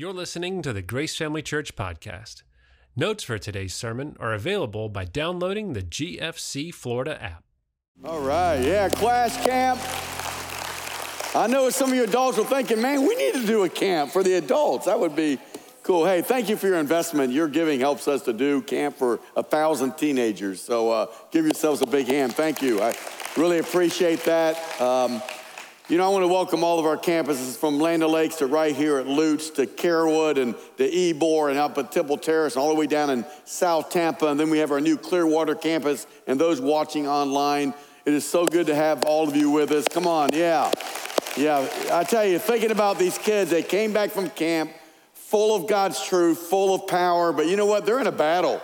You're listening to the Grace Family Church podcast. Notes for today's sermon are available by downloading the GFC Florida app. All right, yeah, class camp. I know some of you adults are thinking, man, we need to do a camp for the adults. That would be cool. Hey, thank you for your investment. Your giving helps us to do camp for a thousand teenagers. So uh, give yourselves a big hand. Thank you. I really appreciate that. Um, you know, I want to welcome all of our campuses from Land O'Lakes to right here at Lutz to Carrollwood and to Ybor and up at Temple Terrace and all the way down in South Tampa. And then we have our new Clearwater campus and those watching online. It is so good to have all of you with us. Come on, yeah. Yeah, I tell you, thinking about these kids, they came back from camp full of God's truth, full of power, but you know what? They're in a battle.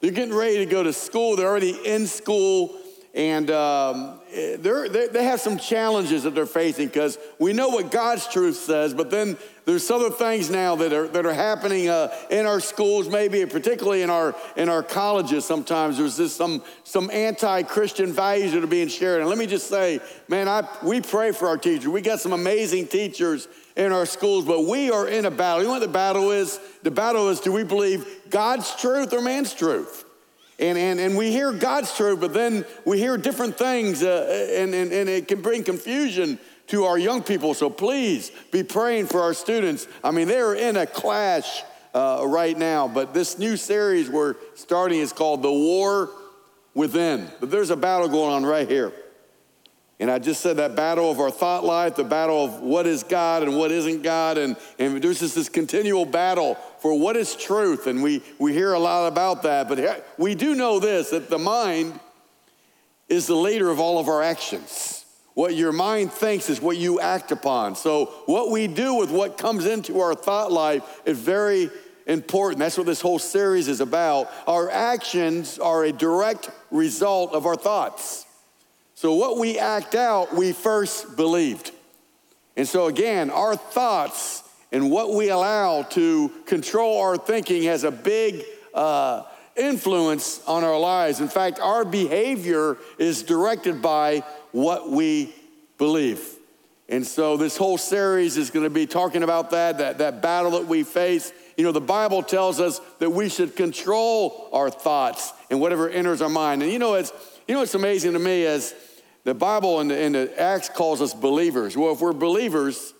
They're getting ready to go to school, they're already in school and um, they have some challenges that they're facing because we know what God's truth says, but then there's other things now that are, that are happening uh, in our schools, maybe particularly in our, in our colleges sometimes. There's just some, some anti-Christian values that are being shared. And let me just say, man, I, we pray for our teachers. We got some amazing teachers in our schools, but we are in a battle. You know what the battle is? The battle is, do we believe God's truth or man's truth? And, and, and we hear God's truth, but then we hear different things, uh, and, and, and it can bring confusion to our young people. So please be praying for our students. I mean, they're in a clash uh, right now, but this new series we're starting is called The War Within. But there's a battle going on right here. And I just said that battle of our thought life, the battle of what is God and what isn't God. And, and there's just this continual battle for what is truth. And we, we hear a lot about that. But we do know this that the mind is the leader of all of our actions. What your mind thinks is what you act upon. So, what we do with what comes into our thought life is very important. That's what this whole series is about. Our actions are a direct result of our thoughts. So, what we act out, we first believed. And so, again, our thoughts and what we allow to control our thinking has a big uh, influence on our lives. In fact, our behavior is directed by what we believe. And so, this whole series is going to be talking about that, that, that battle that we face. You know, the Bible tells us that we should control our thoughts and whatever enters our mind. And you know, it's, you know what's amazing to me is the Bible and the, the Acts calls us believers. Well, if we're believers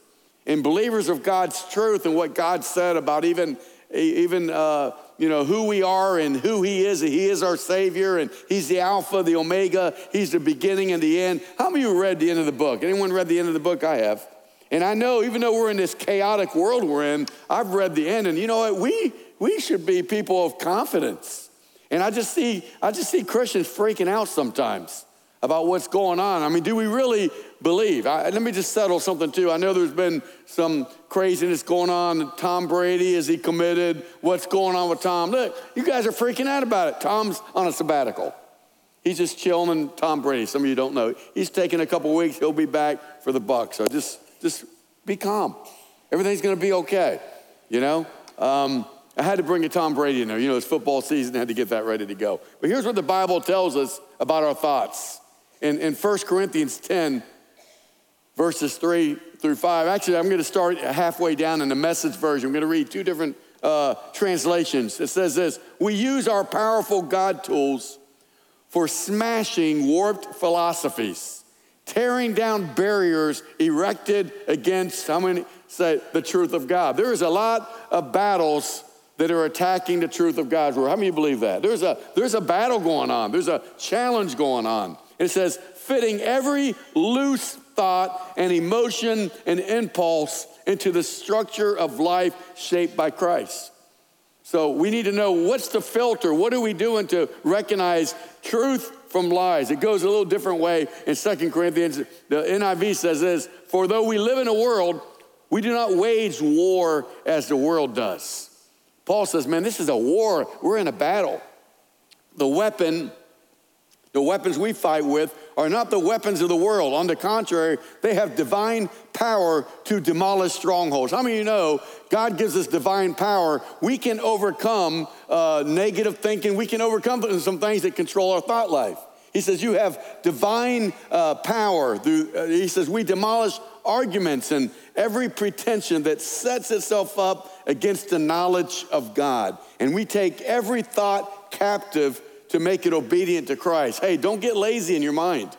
and believers of God's truth and what God said about even, even uh, you know, who we are and who He is, He is our Savior and He's the Alpha, the Omega, He's the beginning and the end. How many of you read the end of the book? Anyone read the end of the book? I have. And I know, even though we're in this chaotic world we're in, I've read the end, and you know what? We we should be people of confidence. And I just see I just see Christians freaking out sometimes about what's going on. I mean, do we really believe? I, let me just settle something too. I know there's been some craziness going on. Tom Brady, is he committed? What's going on with Tom? Look, you guys are freaking out about it. Tom's on a sabbatical. He's just chilling in Tom Brady. Some of you don't know. He's taking a couple weeks. He'll be back for the Bucs. So just, just be calm. Everything's going to be okay. You know. Um, I had to bring a Tom Brady in there. You know, it's football season. I had to get that ready to go. But here's what the Bible tells us about our thoughts in, in 1 Corinthians 10, verses 3 through 5. Actually, I'm going to start halfway down in the message version. I'm going to read two different uh, translations. It says this We use our powerful God tools for smashing warped philosophies, tearing down barriers erected against, how many say, the truth of God. There is a lot of battles that are attacking the truth of God's word. How many believe that? There's a, there's a battle going on, there's a challenge going on. It says, fitting every loose thought and emotion and impulse into the structure of life shaped by Christ. So we need to know what's the filter? What are we doing to recognize truth from lies? It goes a little different way in Second Corinthians. The NIV says this For though we live in a world, we do not wage war as the world does. Paul says, Man, this is a war. We're in a battle. The weapon the weapons we fight with are not the weapons of the world. On the contrary, they have divine power to demolish strongholds. How many of you know God gives us divine power? We can overcome uh, negative thinking, we can overcome some things that control our thought life. He says, You have divine uh, power. Uh, he says, We demolish arguments and, every pretension that sets itself up against the knowledge of God. And we take every thought captive to make it obedient to Christ. Hey, don't get lazy in your mind.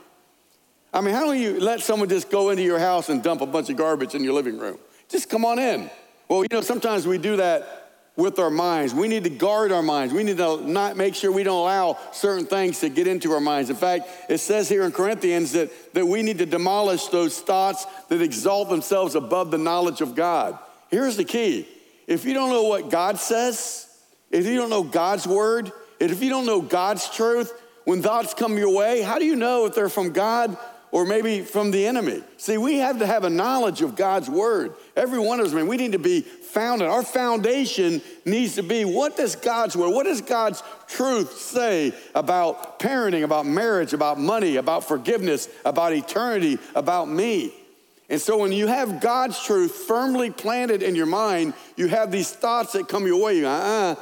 I mean, how do you let someone just go into your house and dump a bunch of garbage in your living room? Just come on in. Well, you know, sometimes we do that with our minds. We need to guard our minds. We need to not make sure we don't allow certain things to get into our minds. In fact, it says here in Corinthians that, that we need to demolish those thoughts that exalt themselves above the knowledge of God. Here's the key if you don't know what God says, if you don't know God's word, if you don't know God's truth, when thoughts come your way, how do you know if they're from God or maybe from the enemy? See, we have to have a knowledge of God's word. Every one of us, man, we need to be founded. Our foundation needs to be what does God's word, what does God's truth say about parenting, about marriage, about money, about forgiveness, about eternity, about me? And so when you have God's truth firmly planted in your mind, you have these thoughts that come your way. Uh-uh,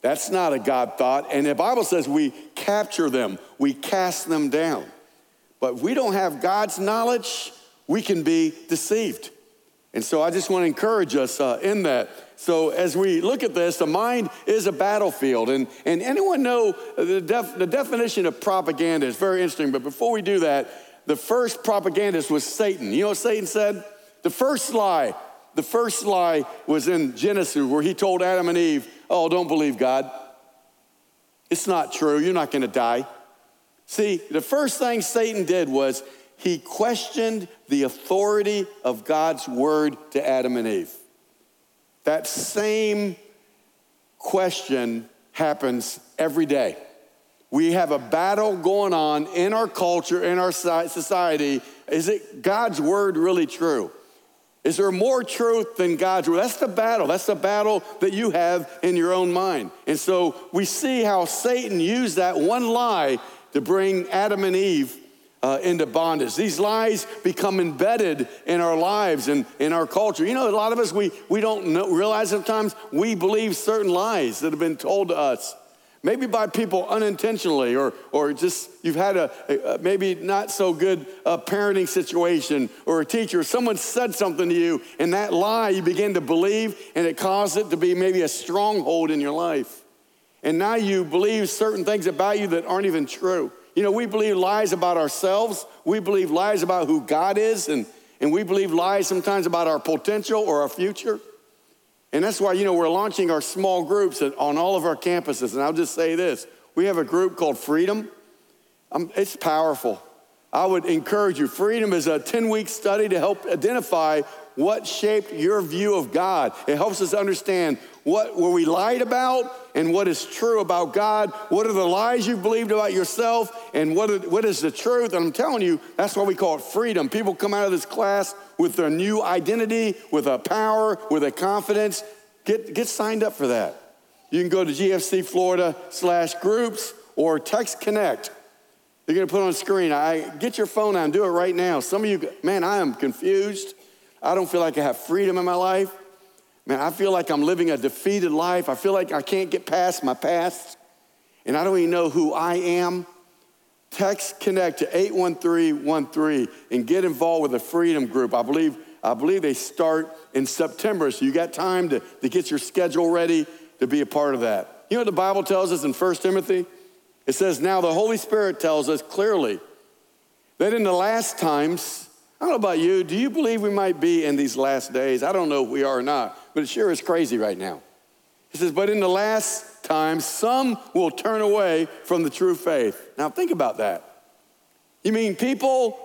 that's not a God thought. And the Bible says we capture them, we cast them down. But if we don't have God's knowledge, we can be deceived. And so I just want to encourage us uh, in that. So as we look at this, the mind is a battlefield. And, and anyone know the, def, the definition of propaganda is very interesting. But before we do that, the first propagandist was Satan. You know what Satan said? The first lie, the first lie was in Genesis where he told Adam and Eve, oh, don't believe God. It's not true. You're not going to die. See, the first thing Satan did was he questioned the authority of God's word to Adam and Eve. That same question happens every day. We have a battle going on in our culture, in our society. Is it God's word really true? Is there more truth than God's word? That's the battle. That's the battle that you have in your own mind. And so we see how Satan used that one lie to bring Adam and Eve uh, into bondage. These lies become embedded in our lives and in our culture. You know, a lot of us, we, we don't know, realize sometimes we believe certain lies that have been told to us. Maybe by people unintentionally, or, or just you've had a, a maybe not so good uh, parenting situation, or a teacher, someone said something to you, and that lie you begin to believe, and it caused it to be maybe a stronghold in your life. And now you believe certain things about you that aren't even true. You know, we believe lies about ourselves, we believe lies about who God is, and, and we believe lies sometimes about our potential or our future. And that's why, you know, we're launching our small groups on all of our campuses. And I'll just say this we have a group called Freedom. Um, it's powerful. I would encourage you. Freedom is a 10 week study to help identify what shaped your view of God. It helps us understand what were we lied about and what is true about God. What are the lies you believed about yourself and what, what is the truth? And I'm telling you, that's why we call it freedom. People come out of this class with their new identity, with a power, with a confidence. Get, get signed up for that. You can go to GFC Florida slash groups or text connect. They're gonna put on screen. I get your phone out and do it right now. Some of you, man, I am confused. I don't feel like I have freedom in my life. Man, I feel like I'm living a defeated life. I feel like I can't get past my past, and I don't even know who I am. Text connect to 81313 and get involved with the Freedom Group. I believe, I believe they start in September, so you got time to, to get your schedule ready to be a part of that. You know what the Bible tells us in 1 Timothy? It says, Now the Holy Spirit tells us clearly that in the last times, I don't know about you, do you believe we might be in these last days? I don't know if we are or not, but it sure is crazy right now. He says, But in the last times, some will turn away from the true faith. Now, think about that. You mean people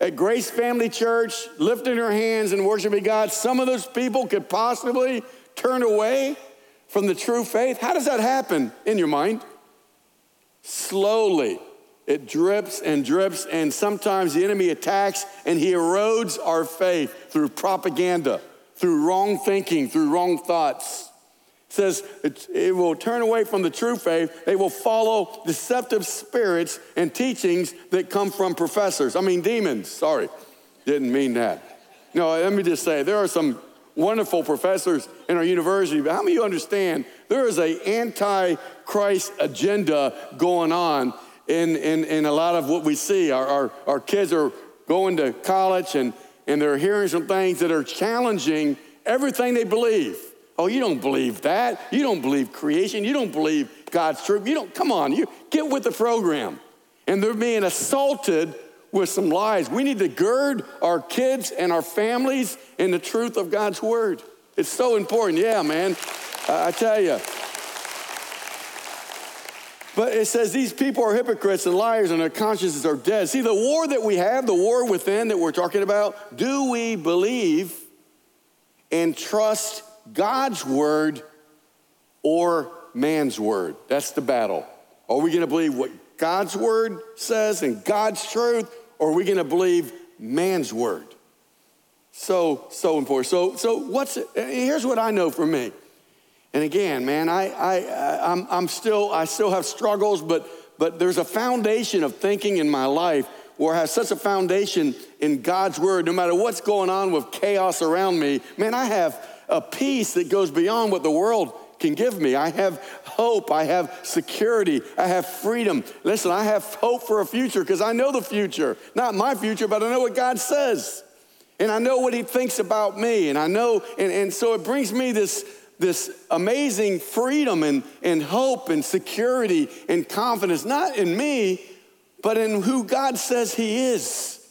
at Grace Family Church lifting their hands and worshiping God, some of those people could possibly turn away from the true faith? How does that happen in your mind? Slowly. It drips and drips, and sometimes the enemy attacks and he erodes our faith through propaganda, through wrong thinking, through wrong thoughts says it, it, will turn away from the true faith. They will follow deceptive spirits and teachings that come from professors. I mean, demons. Sorry, didn't mean that. No, let me just say there are some wonderful professors in our university, but how many of you understand there is an anti-Christ agenda going on in, in, in a lot of what we see? Our, our, our kids are going to college and and they're hearing some things that are challenging everything they believe. Oh, you don't believe that. You don't believe creation. You don't believe God's truth. You don't, come on, you get with the program. And they're being assaulted with some lies. We need to gird our kids and our families in the truth of God's word. It's so important. Yeah, man. I tell you. But it says these people are hypocrites and liars and their consciences are dead. See, the war that we have, the war within that we're talking about, do we believe and trust God's word or man's word? That's the battle. Are we going to believe what God's word says and God's truth, or are we going to believe man's word? So, so important. So, so what's here's what I know for me. And again, man, I, I, I'm, I'm still, I still have struggles, but, but there's a foundation of thinking in my life where I have such a foundation in God's word, no matter what's going on with chaos around me, man, I have a peace that goes beyond what the world can give me. I have hope. I have security. I have freedom. Listen, I have hope for a future because I know the future. Not my future, but I know what God says. And I know what He thinks about me. And I know, and, and so it brings me this, this amazing freedom and, and hope and security and confidence, not in me, but in who God says He is.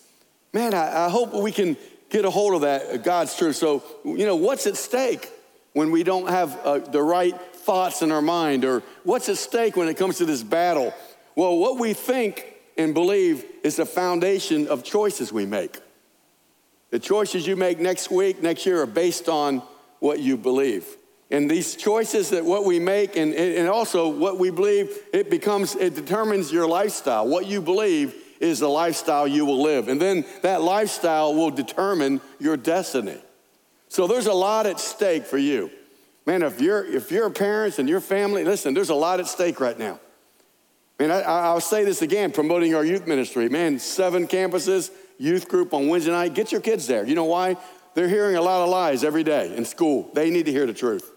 Man, I, I hope we can get a hold of that, God's truth. So, you know, what's at stake? when we don't have uh, the right thoughts in our mind? Or what's at stake when it comes to this battle? Well, what we think and believe is the foundation of choices we make. The choices you make next week, next year are based on what you believe. And these choices that what we make and, and also what we believe, it becomes, it determines your lifestyle. What you believe is the lifestyle you will live. And then that lifestyle will determine your destiny. So there's a lot at stake for you. Man, if you're, if you're parents and your family, listen, there's a lot at stake right now. Man, I, I'll say this again, promoting our youth ministry. Man, seven campuses, youth group on Wednesday night. Get your kids there. You know why? They're hearing a lot of lies every day in school. They need to hear the truth.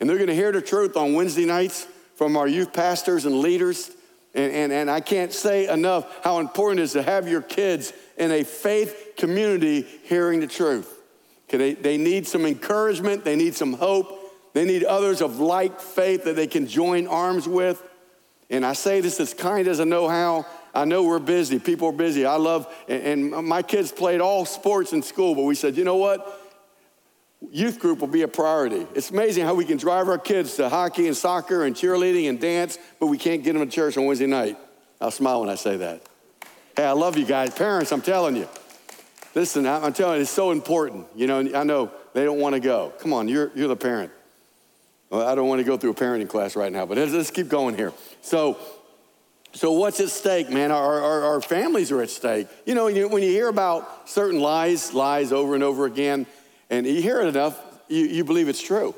And they're going to hear the truth on Wednesday nights from our youth pastors and leaders. And, and, and I can't say enough how important it is to have your kids in a faith community hearing the truth. Okay, They, they need some encouragement, they need some hope, they need others of like faith that they can join arms with. And I say this as kind as I know how. I know we're busy, people are busy. I love, and, and my kids played all sports in school, but we said, you know what? Youth group will be a priority. It's amazing how we can drive our kids to hockey and soccer and cheerleading and dance, but we can't get them to church on Wednesday night. I'll smile when I say that. Hey, I love you guys. Parents, I'm telling you. Listen, I'm telling you, it's so important. You know, I know they don't want to go. Come on, you're, you're the parent. Well, I don't want to go through a parenting class right now, but let's, let's keep going here. So, so what's at stake, man? Our, our, our families are at stake. You know, you, when you hear about certain lies, lies over and over again, and you hear it enough, you, you believe it's true.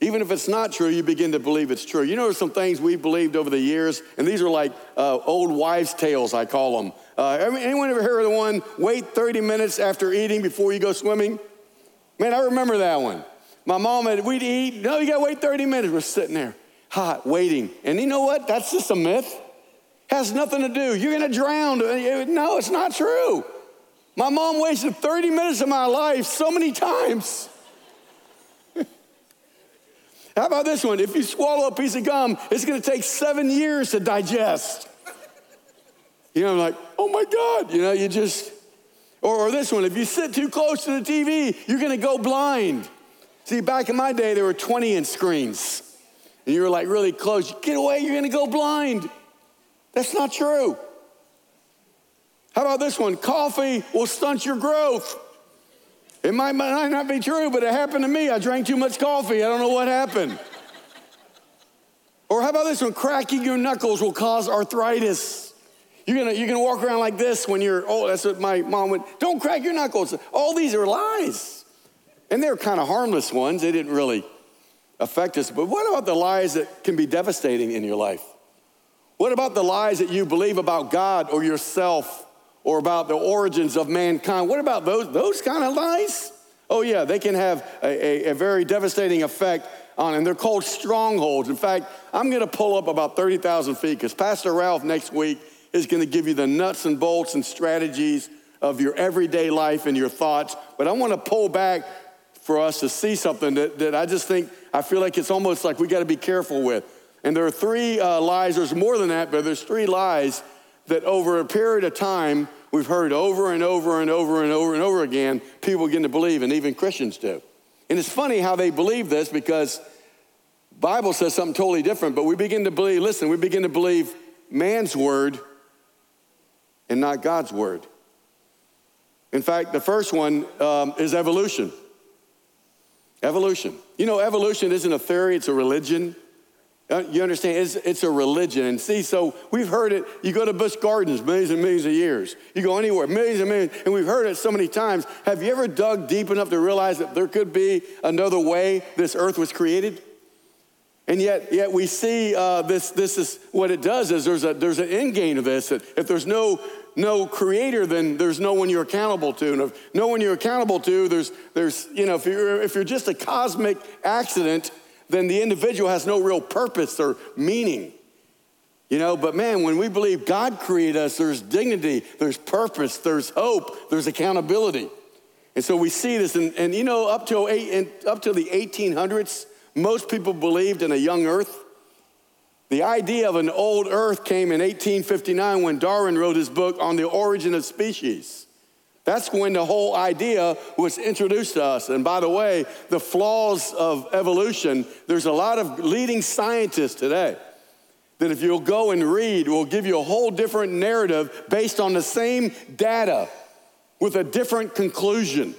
Even if it's not true, you begin to believe it's true. You know, some things we've believed over the years, and these are like uh, old wives' tales, I call them. Uh, anyone ever heard of the one, wait 30 minutes after eating before you go swimming? Man, I remember that one. My mom had, we'd eat, no, you gotta wait 30 minutes. We're sitting there, hot, waiting. And you know what? That's just a myth. Has nothing to do. You're gonna drown. No, it's not true. My mom wasted 30 minutes of my life so many times. How about this one? If you swallow a piece of gum, it's gonna take seven years to digest. You know, I'm like, oh my God, you know, you just, or, or this one, if you sit too close to the TV, you're gonna go blind. See, back in my day, there were 20 inch screens, and you were like really close. Get away, you're gonna go blind. That's not true. How about this one? Coffee will stunt your growth. It might, might not be true, but it happened to me. I drank too much coffee. I don't know what happened. or how about this one? Cracking your knuckles will cause arthritis. You're gonna, you're gonna walk around like this when you're, oh, that's what my mom would, don't crack your knuckles. All these are lies. And they're kind of harmless ones. They didn't really affect us. But what about the lies that can be devastating in your life? What about the lies that you believe about God or yourself or about the origins of mankind? What about those, those kind of lies? Oh, yeah, they can have a, a, a very devastating effect on, and they're called strongholds. In fact, I'm gonna pull up about 30,000 feet because Pastor Ralph next week is going to give you the nuts and bolts and strategies of your everyday life and your thoughts. But I want to pull back for us to see something that, that I just think, I feel like it's almost like we got to be careful with. And there are three uh, lies, there's more than that, but there's three lies that over a period of time we've heard over and over and over and over and over again, people begin to believe, and even Christians do. And it's funny how they believe this because Bible says something totally different, but we begin to believe, listen, we begin to believe man's word and not God's word. In fact, the first one um, is evolution. Evolution. You know, evolution isn't a theory, it's a religion. Uh, you understand? It's, it's a religion. And see, so we've heard it. You go to Busch Gardens millions and millions of years. You go anywhere, millions and millions. And we've heard it so many times. Have you ever dug deep enough to realize that there could be another way this earth was created? And yet, yet we see uh, this, this is what it does is there's, a, there's an end game to this. That if there's no, no creator, then there's no one you're accountable to. And if no one you're accountable to, there's, there's you know, if you're, if you're just a cosmic accident, then the individual has no real purpose or meaning. You know, but man, when we believe God created us, there's dignity, there's purpose, there's hope, there's accountability. And so we see this, and, and you know, up till, eight, up till the 1800s, most people believed in a young earth. The idea of an old earth came in 1859 when Darwin wrote his book on the origin of species. That's when the whole idea was introduced to us. And by the way, the flaws of evolution, there's a lot of leading scientists today that if you'll go and read, will give you a whole different narrative based on the same data with a different conclusion.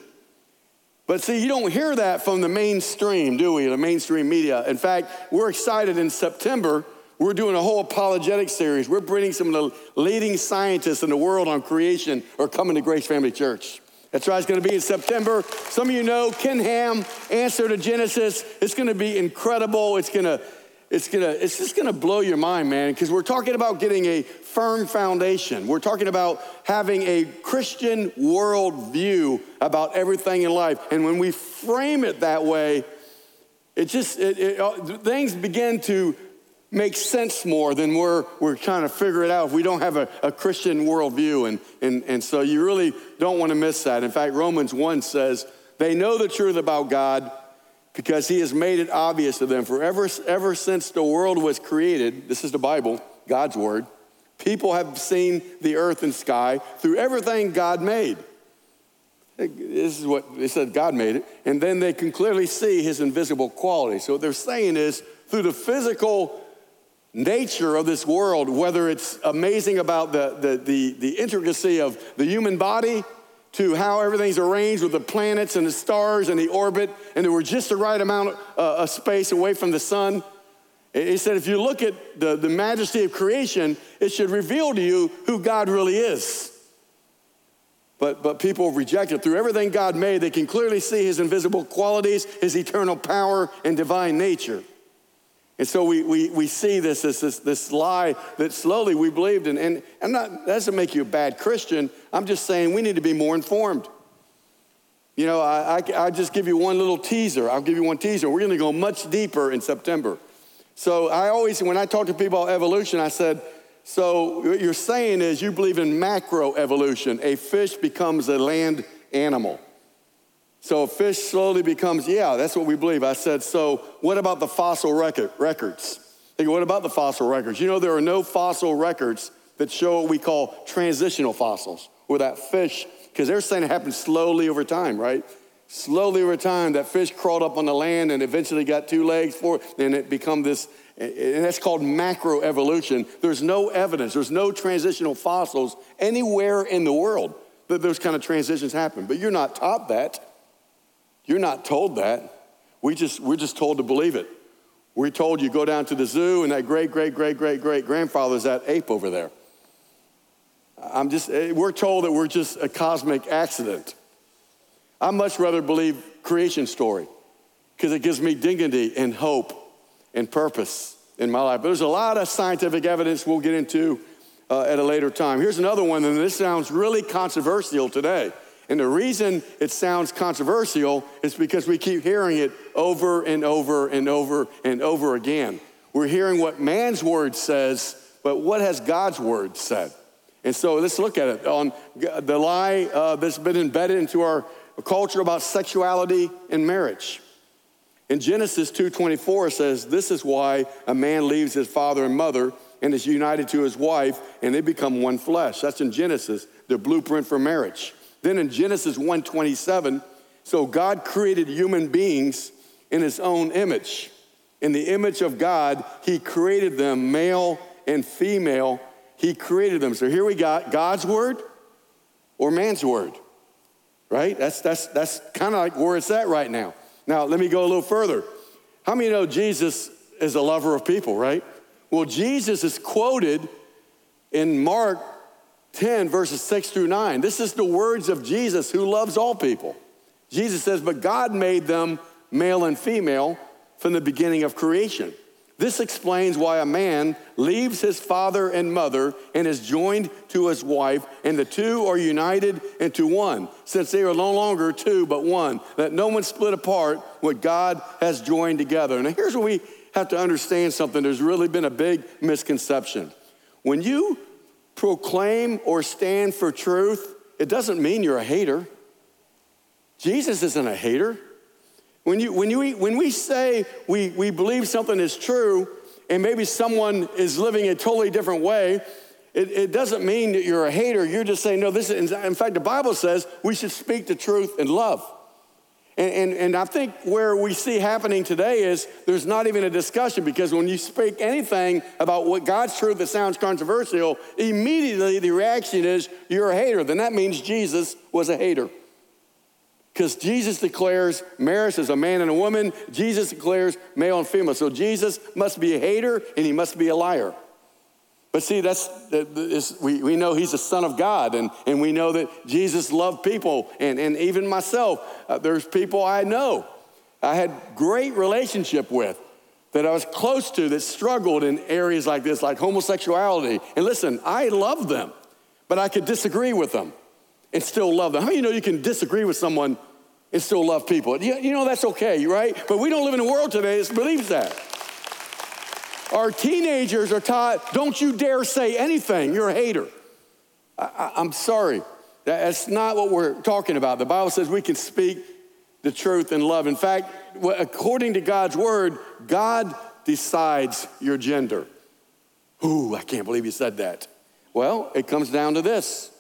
But see, you don't hear that from the mainstream, do we? The mainstream media. In fact, we're excited in September we're doing a whole apologetic series. We're bringing some of the leading scientists in the world on creation are coming to Grace Family Church. That's right, it's to be in September. Some of you know Ken Ham, Answer to Genesis. It's to be incredible. It's to it's gonna it's just gonna blow your mind man because we're talking about getting a firm foundation we're talking about having a christian worldview about everything in life and when we frame it that way it just it, it, uh, things begin to makes sense more than we're, we're trying to figure it out if we don't have a, a Christian worldview. And, and, and so you really don't want to miss that. In fact, Romans 1 says, they know the truth about God because he has made it obvious to them. For ever, ever since the world was created, this is the Bible, God's word, people have seen the earth and sky through everything God made. This is what they said God made it. And then they can clearly see his invisible quality. So what they're saying is through the physical nature of this world, whether it's amazing about the, the, the, the, intricacy of the human body to how everything's arranged with the planets and the stars and the orbit, and there were just the right amount of, uh, of space away from the sun. He said, if you look at the, the majesty of creation, it should reveal to you who God really is. But, but people reject it. Through everything God made, they can clearly see his invisible qualities, his eternal power, and divine nature. And so we, we, we see this, this, this, this lie that slowly we believed in. And I'm not, that doesn't make you a bad Christian. I'm just saying we need to be more informed. You know, I, I, I just give you one little teaser. I'll give you one teaser. We're going to go much deeper in September. So I always, when I talk to people about evolution, I said, so what you're saying is you believe in macro evolution. A fish becomes a land animal. So a fish slowly becomes, yeah, that's what we believe. I said, so what about the fossil record, records? They go, what about the fossil records? You know, there are no fossil records that show what we call transitional fossils, where that fish, because they're saying it happened slowly over time, right? Slowly over time, that fish crawled up on the land and eventually got two legs, four, and it become this, and that's called macroevolution. There's no evidence, there's no transitional fossils anywhere in the world that those kind of transitions happen. But you're not taught that. You're not told that. We just, we're just told to believe it. We're told you go down to the zoo and that great, great, great, great, great grandfather's that ape over there. I'm just, eh, we're told that we're just a cosmic accident. I much rather believe creation story because it gives me dignity and hope and purpose in my life. But there's a lot of scientific evidence we'll get into uh, at a later time. Here's another one, and this sounds really controversial today. And the reason it sounds controversial is because we keep hearing it over and over and over and over again. We're hearing what man's word says, but what has God's word said? And so let's look at it on the lie uh, that's been embedded into our culture about sexuality and marriage. In Genesis 2:24 it says, "This is why a man leaves his father and mother and is united to his wife, and they become one flesh." That's in Genesis, the blueprint for marriage. Then in Genesis 1:27, so God created human beings in his own image. In the image of God, he created them male and female he created them. So here we got God's word or man's word, right? That's, that's, that's kind of like where it's at right now. Now, let me go a little further. How many know Jesus is a lover of people, right? Well, Jesus is quoted in Mark 10, verses 6 through 9. This is the words of Jesus who loves all people. Jesus says, But God made them male and female from the beginning of creation. This explains why a man leaves his father and mother and is joined to his wife, and the two are united into one, since they are no longer two but one. Let no one split apart what God has joined together. Now, here's where we have to understand something. There's really been a big misconception. When you proclaim or stand for truth, it doesn't mean you're a hater. Jesus isn't a hater. When, you, when, you, when we say we, we believe something is true and maybe someone is living a totally different way, it, it doesn't mean that you're a hater. You're just saying, no, this is, in fact, the Bible says we should speak the truth in love. And, and, and, I think where we see happening today is there's not even a discussion because when you speak anything about what God's truth that sounds controversial, immediately the reaction is you're a hater. Then that means Jesus was a hater. Because Jesus declares marriage is a man and a woman. Jesus declares male and female. So Jesus must be a hater and he must be a liar. But see, that's we, we know he's the Son of God, and, and we know that Jesus loved people, and, and even myself, uh, there's people I know I had great relationship with that I was close to that struggled in areas like this, like homosexuality. And listen, I love them, but I could disagree with them and still love them. How you know you can disagree with someone and still love people. You, know, that's okay, right? But we don't live in a world today that believes that. Our teenagers are taught, don't you dare say anything, you're a hater. I, am sorry. That's not what we're talking about. The Bible says we can speak the truth in love. In fact, according to God's word, God decides your gender. Ooh, I can't believe you said that. Well, it comes down to this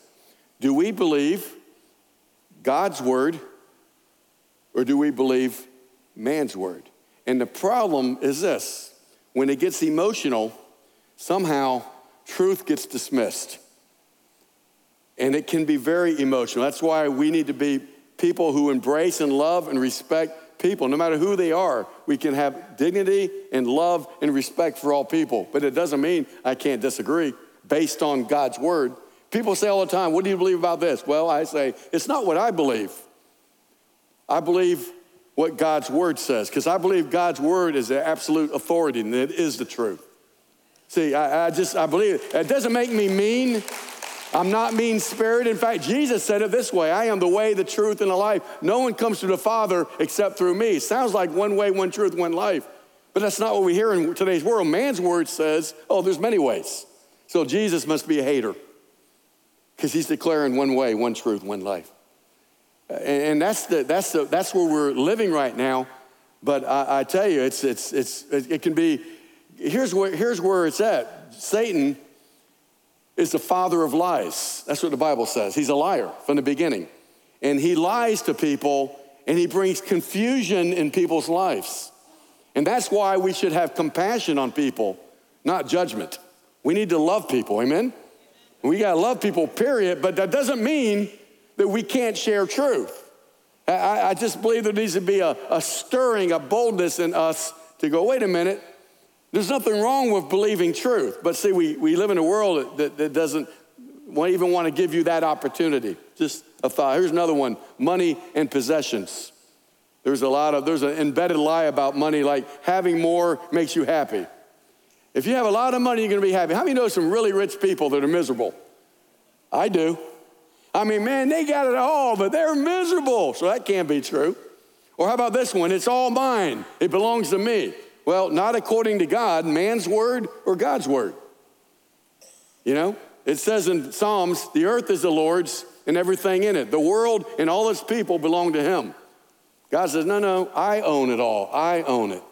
Do we believe God's word or do we believe man's word? And the problem is this when it gets emotional, somehow truth gets dismissed. And it can be very emotional. That's why we need to be people who embrace and love and respect people. No matter who they are, we can have dignity and love and respect for all people. But it doesn't mean I can't disagree based on God's word. People say all the time, What do you believe about this? Well, I say, It's not what I believe. I believe what God's word says, because I believe God's word is the absolute authority and it is the truth. See, I, I just, I believe it. It doesn't make me mean. I'm not mean spirited. In fact, Jesus said it this way I am the way, the truth, and the life. No one comes to the Father except through me. Sounds like one way, one truth, one life. But that's not what we hear in today's world. Man's word says, oh, there's many ways. So Jesus must be a hater because he's declaring one way, one truth, one life. And that's, the, that's, the, that's where we're living right now. But I, I tell you, it's, it's, it's, it can be, here's where, here's where it's at. Satan is the father of lies. That's what the Bible says. He's a liar from the beginning. And he lies to people and he brings confusion in people's lives. And that's why we should have compassion on people, not judgment. We need to love people, amen? We gotta love people, period, but that doesn't mean that we can't share truth. I, I just believe there needs to be a, a stirring, a boldness in us to go, wait a minute, there's nothing wrong with believing truth. But see, we, we live in a world that, that doesn't even want to give you that opportunity. Just a thought. Here's another one money and possessions. There's a lot of, there's an embedded lie about money, like having more makes you happy. If you have a lot of money, you're going to be happy. How many know some really rich people that are miserable? I do. I mean, man, they got it all, but they're miserable. So that can't be true. Or how about this one? It's all mine, it belongs to me. Well, not according to God, man's word or God's word. You know? It says in Psalms, the earth is the Lord's and everything in it. The world and all its people belong to him. God says, no, no, I own it all. I own it.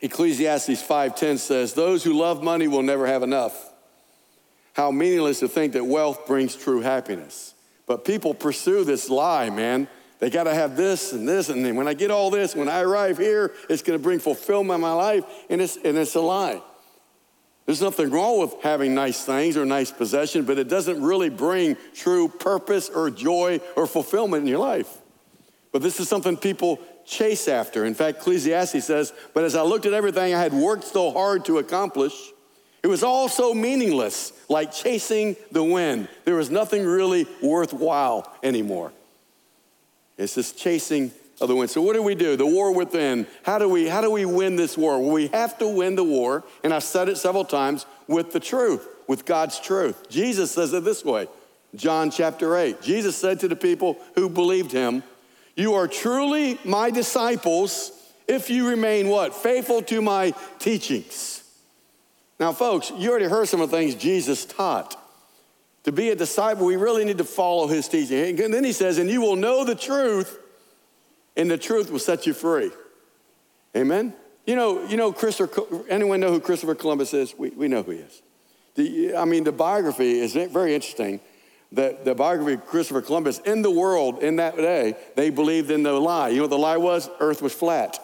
Ecclesiastes 5:10 says, "Those who love money will never have enough." How meaningless to think that wealth brings true happiness. But people pursue this lie, man. They got to have this and this, and then when I get all this, when I arrive here, it's going to bring fulfillment in my life, and it's, and it's a lie. There's nothing wrong with having nice things or nice possession, but it doesn't really bring true purpose or joy or fulfillment in your life. But this is something people chase after. In fact, Ecclesiastes says, But as I looked at everything I had worked so hard to accomplish, it was all so meaningless, like chasing the wind. There was nothing really worthwhile anymore. It's this chasing of the wind. So what do we do? The war within. How do we how do we win this war? Well, we have to win the war, and I've said it several times, with the truth, with God's truth. Jesus says it this way. John chapter 8. Jesus said to the people who believed him, "You are truly my disciples if you remain what? Faithful to my teachings." Now, folks, you already heard some of the things Jesus taught. To be a disciple, we really need to follow his teaching. And then he says, and you will know the truth, and the truth will set you free. Amen? You know, you know Christopher, anyone know who Christopher Columbus is? We, we know who he is. The, I mean, the biography is very interesting. The, the biography of Christopher Columbus, in the world in that day, they believed in the lie. You know what the lie was? Earth was flat.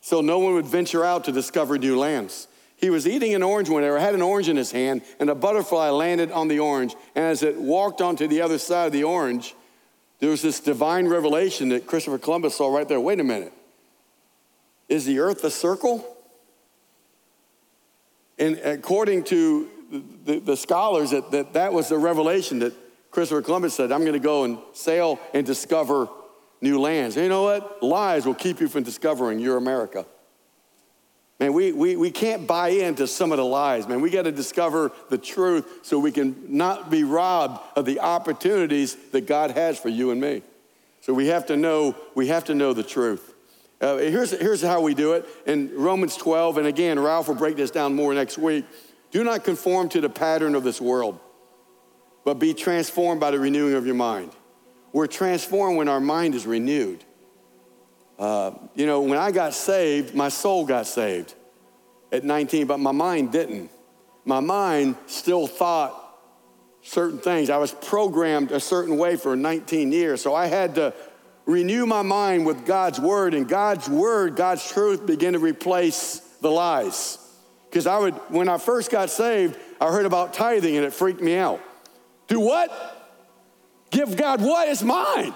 So no one would venture out to discover new lands. He was eating an orange or had an orange in his hand, and a butterfly landed on the orange. And as it walked onto the other side of the orange, there was this divine revelation that Christopher Columbus saw right there. Wait a minute. Is the earth a circle? And according to the, the scholars, that, that that was the revelation that Christopher Columbus said, I'm going to go and sail and discover new lands. And you know what? Lies will keep you from discovering your America. Man, we, we, we can't buy into some of the lies, man. We got to discover the truth so we can not be robbed of the opportunities that God has for you and me. So we have to know, we have to know the truth. Uh, here's, here's how we do it in Romans 12, and again, Ralph will break this down more next week. Do not conform to the pattern of this world, but be transformed by the renewing of your mind. We're transformed when our mind is renewed. Uh, you know, when I got saved, my soul got saved at 19, but my mind didn't. My mind still thought certain things. I was programmed a certain way for 19 years. So I had to renew my mind with God's word, and God's word, God's truth began to replace the lies. Because I would, when I first got saved, I heard about tithing and it freaked me out. Do what? Give God what is mine.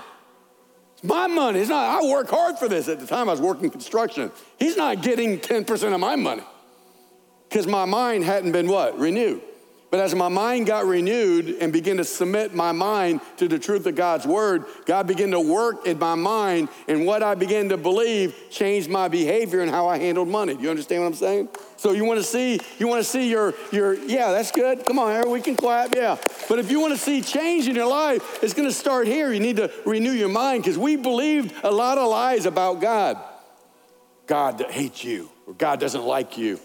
It's my money. It's not, I work hard for this. At the time, I was working construction. He's not getting 10% of my money because my mind hadn't been what? Renewed. But as my mind got renewed and began to submit my mind to the truth of God's word, God began to work in my mind, and what I began to believe changed my behavior and how I handled money. Do you understand what I'm saying? So you want to see, you want to see your your yeah, that's good. Come on, Harry, we can clap, yeah. But if you want to see change in your life, it's going to start here. You need to renew your mind because we believed a lot of lies about God. God hates you, or God doesn't like you.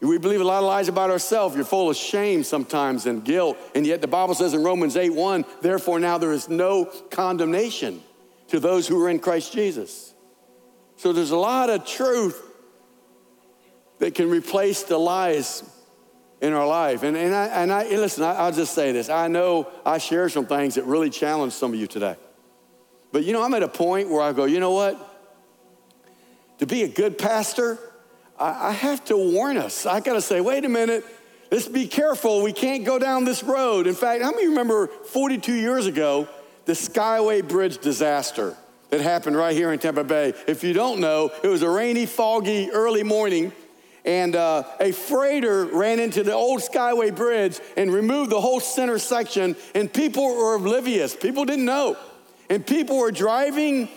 We believe a lot of lies about ourselves. You're full of shame sometimes and guilt. And yet the Bible says in Romans 8 1, therefore now there is no condemnation to those who are in Christ Jesus. So there's a lot of truth that can replace the lies in our life. And, and, I, and I, listen, I, I'll just say this. I know I share some things that really challenge some of you today. But you know, I'm at a point where I go, you know what? To be a good pastor, I, have to warn us. I got to say, wait a minute, let's be careful. We can't go down this road. In fact, how many remember 42 years ago, the Skyway Bridge disaster that happened right here in Tampa Bay? If you don't know, it was a rainy, foggy, early morning and uh, a freighter ran into the old Skyway Bridge and removed the whole center section, and people were oblivious. People didn't know. And people were driving,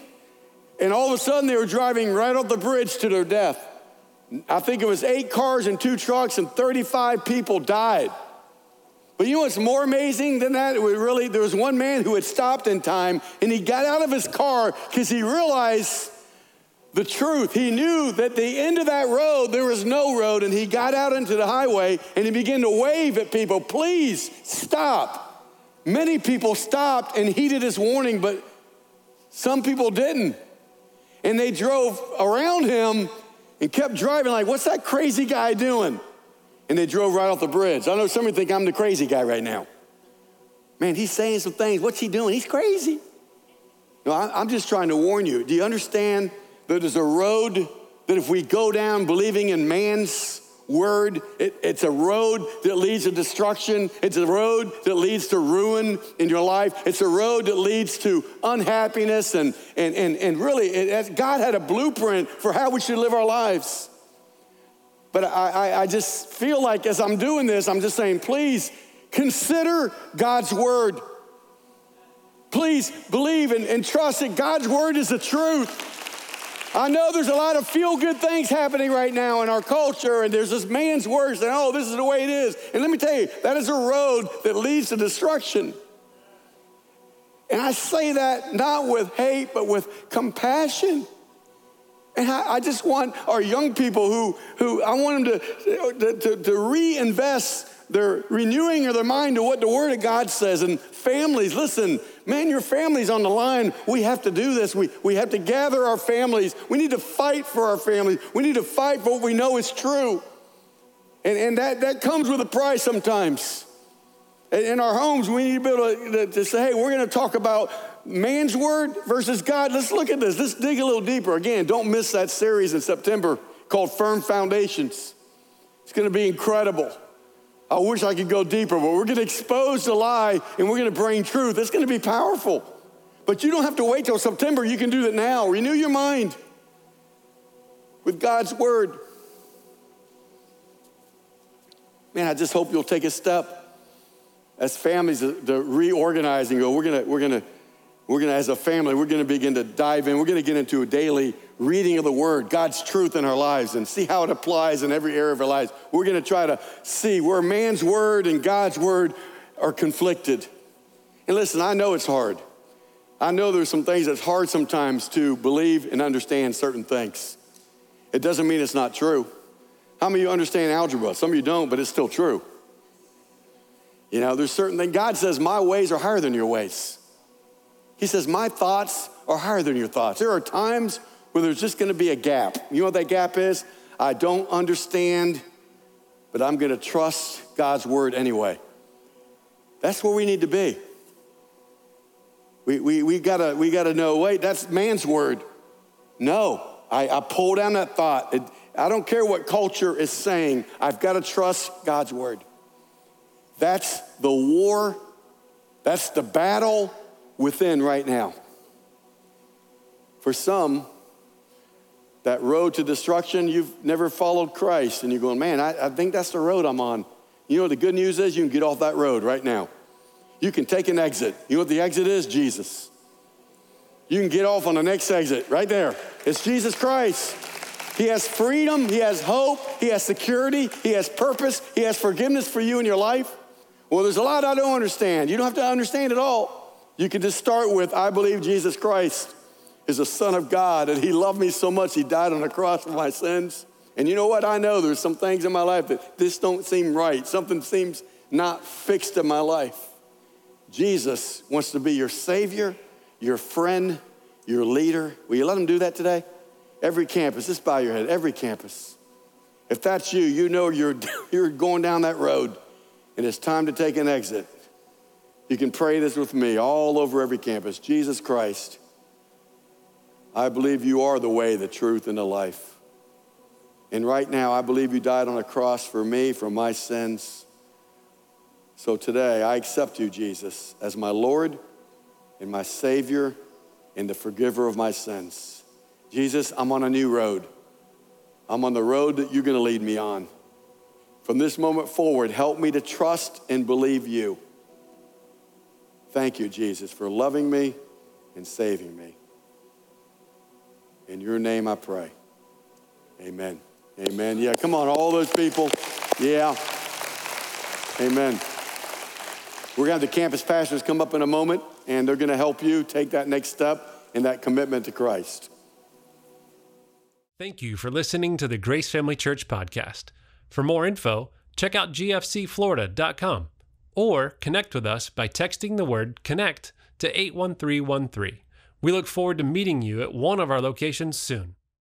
and all of a sudden they were driving right off the bridge to their death. I think it was eight cars and two trucks, and 35 people died. But you know what's more amazing than that? It was really, there was one man who had stopped in time, and he got out of his car because he realized the truth. He knew that the end of that road, there was no road, and he got out into the highway and he began to wave at people, please stop. Many people stopped and heeded his warning, but some people didn't. And they drove around him and kept driving, like, what's that crazy guy doing? And they drove right off the bridge. I know some of you think I'm the crazy guy right now. Man, he's saying some things. What's he doing? He's crazy. No, I'm just trying to warn you. Do you understand that there's a road that if we go down believing in man's word, it, it's a road that leads to destruction. It's a road that leads to ruin in your life. It's a road that leads to unhappiness. And, and, and, and really, it, God had a blueprint for how we should live our lives. But I, I, I just feel like as I'm doing this, I'm just saying, please consider God's word. Please believe and, and trust that God's word is the truth. I know there's a lot of feel good things happening right now in our culture, and there's this man's words, saying, oh, this is the way it is. And let me tell you, that is a road that leads to destruction. And I say that not with hate, but with compassion. And I, I just want our young people who, who I want them to, to, to reinvest their renewing of their mind to what the Word of God says. And families, listen, man, your family's on the line. We have to do this. We, we have to gather our families. We need to fight for our families. We need to fight for what we know is true. And, and that, that comes with a price sometimes. In our homes, we need to be able to, to say, hey, we're going to talk about man's word versus God. Let's look at this. Let's dig a little deeper. Again, don't miss that series in September called Firm Foundations. It's going to be incredible. I wish I could go deeper, but we're to expose the lie and we're to bring truth. It's to be powerful. But you don't have to wait till September. You can do that now. Renew your mind with God's word. Man, I just hope you'll take a step as families to, reorganize and go, we're to, we're to, we're going to, as a family, we're going to begin to dive in. We're going to get into a daily reading of the Word, God's truth in our lives, and see how it applies in every area of our lives. We're going to try to see where man's Word and God's Word are conflicted. And listen, I know it's hard. I know there's some things that's hard sometimes to believe and understand certain things. It doesn't mean it's not true. How many of you understand algebra? Some of you don't, but it's still true. You know, there's certain things. God says, My ways are higher than your ways. He says, My thoughts are higher than your thoughts. There are times where there's just gonna be a gap. You know what that gap is? I don't understand, but I'm gonna trust God's word anyway. That's where we need to be. We, we, we, gotta, we gotta know wait, that's man's word. No, I, I pull down that thought. It, I don't care what culture is saying, I've gotta trust God's word. That's the war, that's the battle within right now. For some, that road to destruction, you've never followed Christ, and you're going, man, I, I think that's the road I'm on. You know what the good news is? You can get off that road right now. You can take an exit. You know what the exit is? Jesus. You can get off on the next exit right there. It's Jesus Christ. He has freedom, He has hope, He has security, He has purpose, He has forgiveness for you in your life. Well, there's a lot I don't understand. You don't have to understand it all. You can just start with I believe Jesus Christ is the Son of God, and He loved me so much, He died on the cross for my sins. And you know what? I know there's some things in my life that this don't seem right. Something seems not fixed in my life. Jesus wants to be your Savior, your friend, your leader. Will you let Him do that today? Every campus, just bow your head, every campus. If that's you, you know you're, you're going down that road and it's time to take an exit. You can pray this with me all over every campus. Jesus Christ, I believe you are the way, the truth, and the life. And right now, I believe you died on a cross for me, for my sins. So today, I accept you, Jesus, as my Lord and my Savior and the forgiver of my sins. Jesus, I'm on a new road. I'm on the road that you're going to lead me on. From this moment forward, help me to trust and believe you. Thank you, Jesus, for loving me and saving me. In your name I pray. Amen. Amen. Yeah, come on, all those people. Yeah. Amen. We're going to have the campus pastors come up in a moment, and they're going to help you take that next step in that commitment to Christ. Thank you for listening to the Grace Family Church podcast. For more info, check out gfcflorida.com or connect with us by texting the word connect to 81313. We look forward to meeting you at one of our locations soon.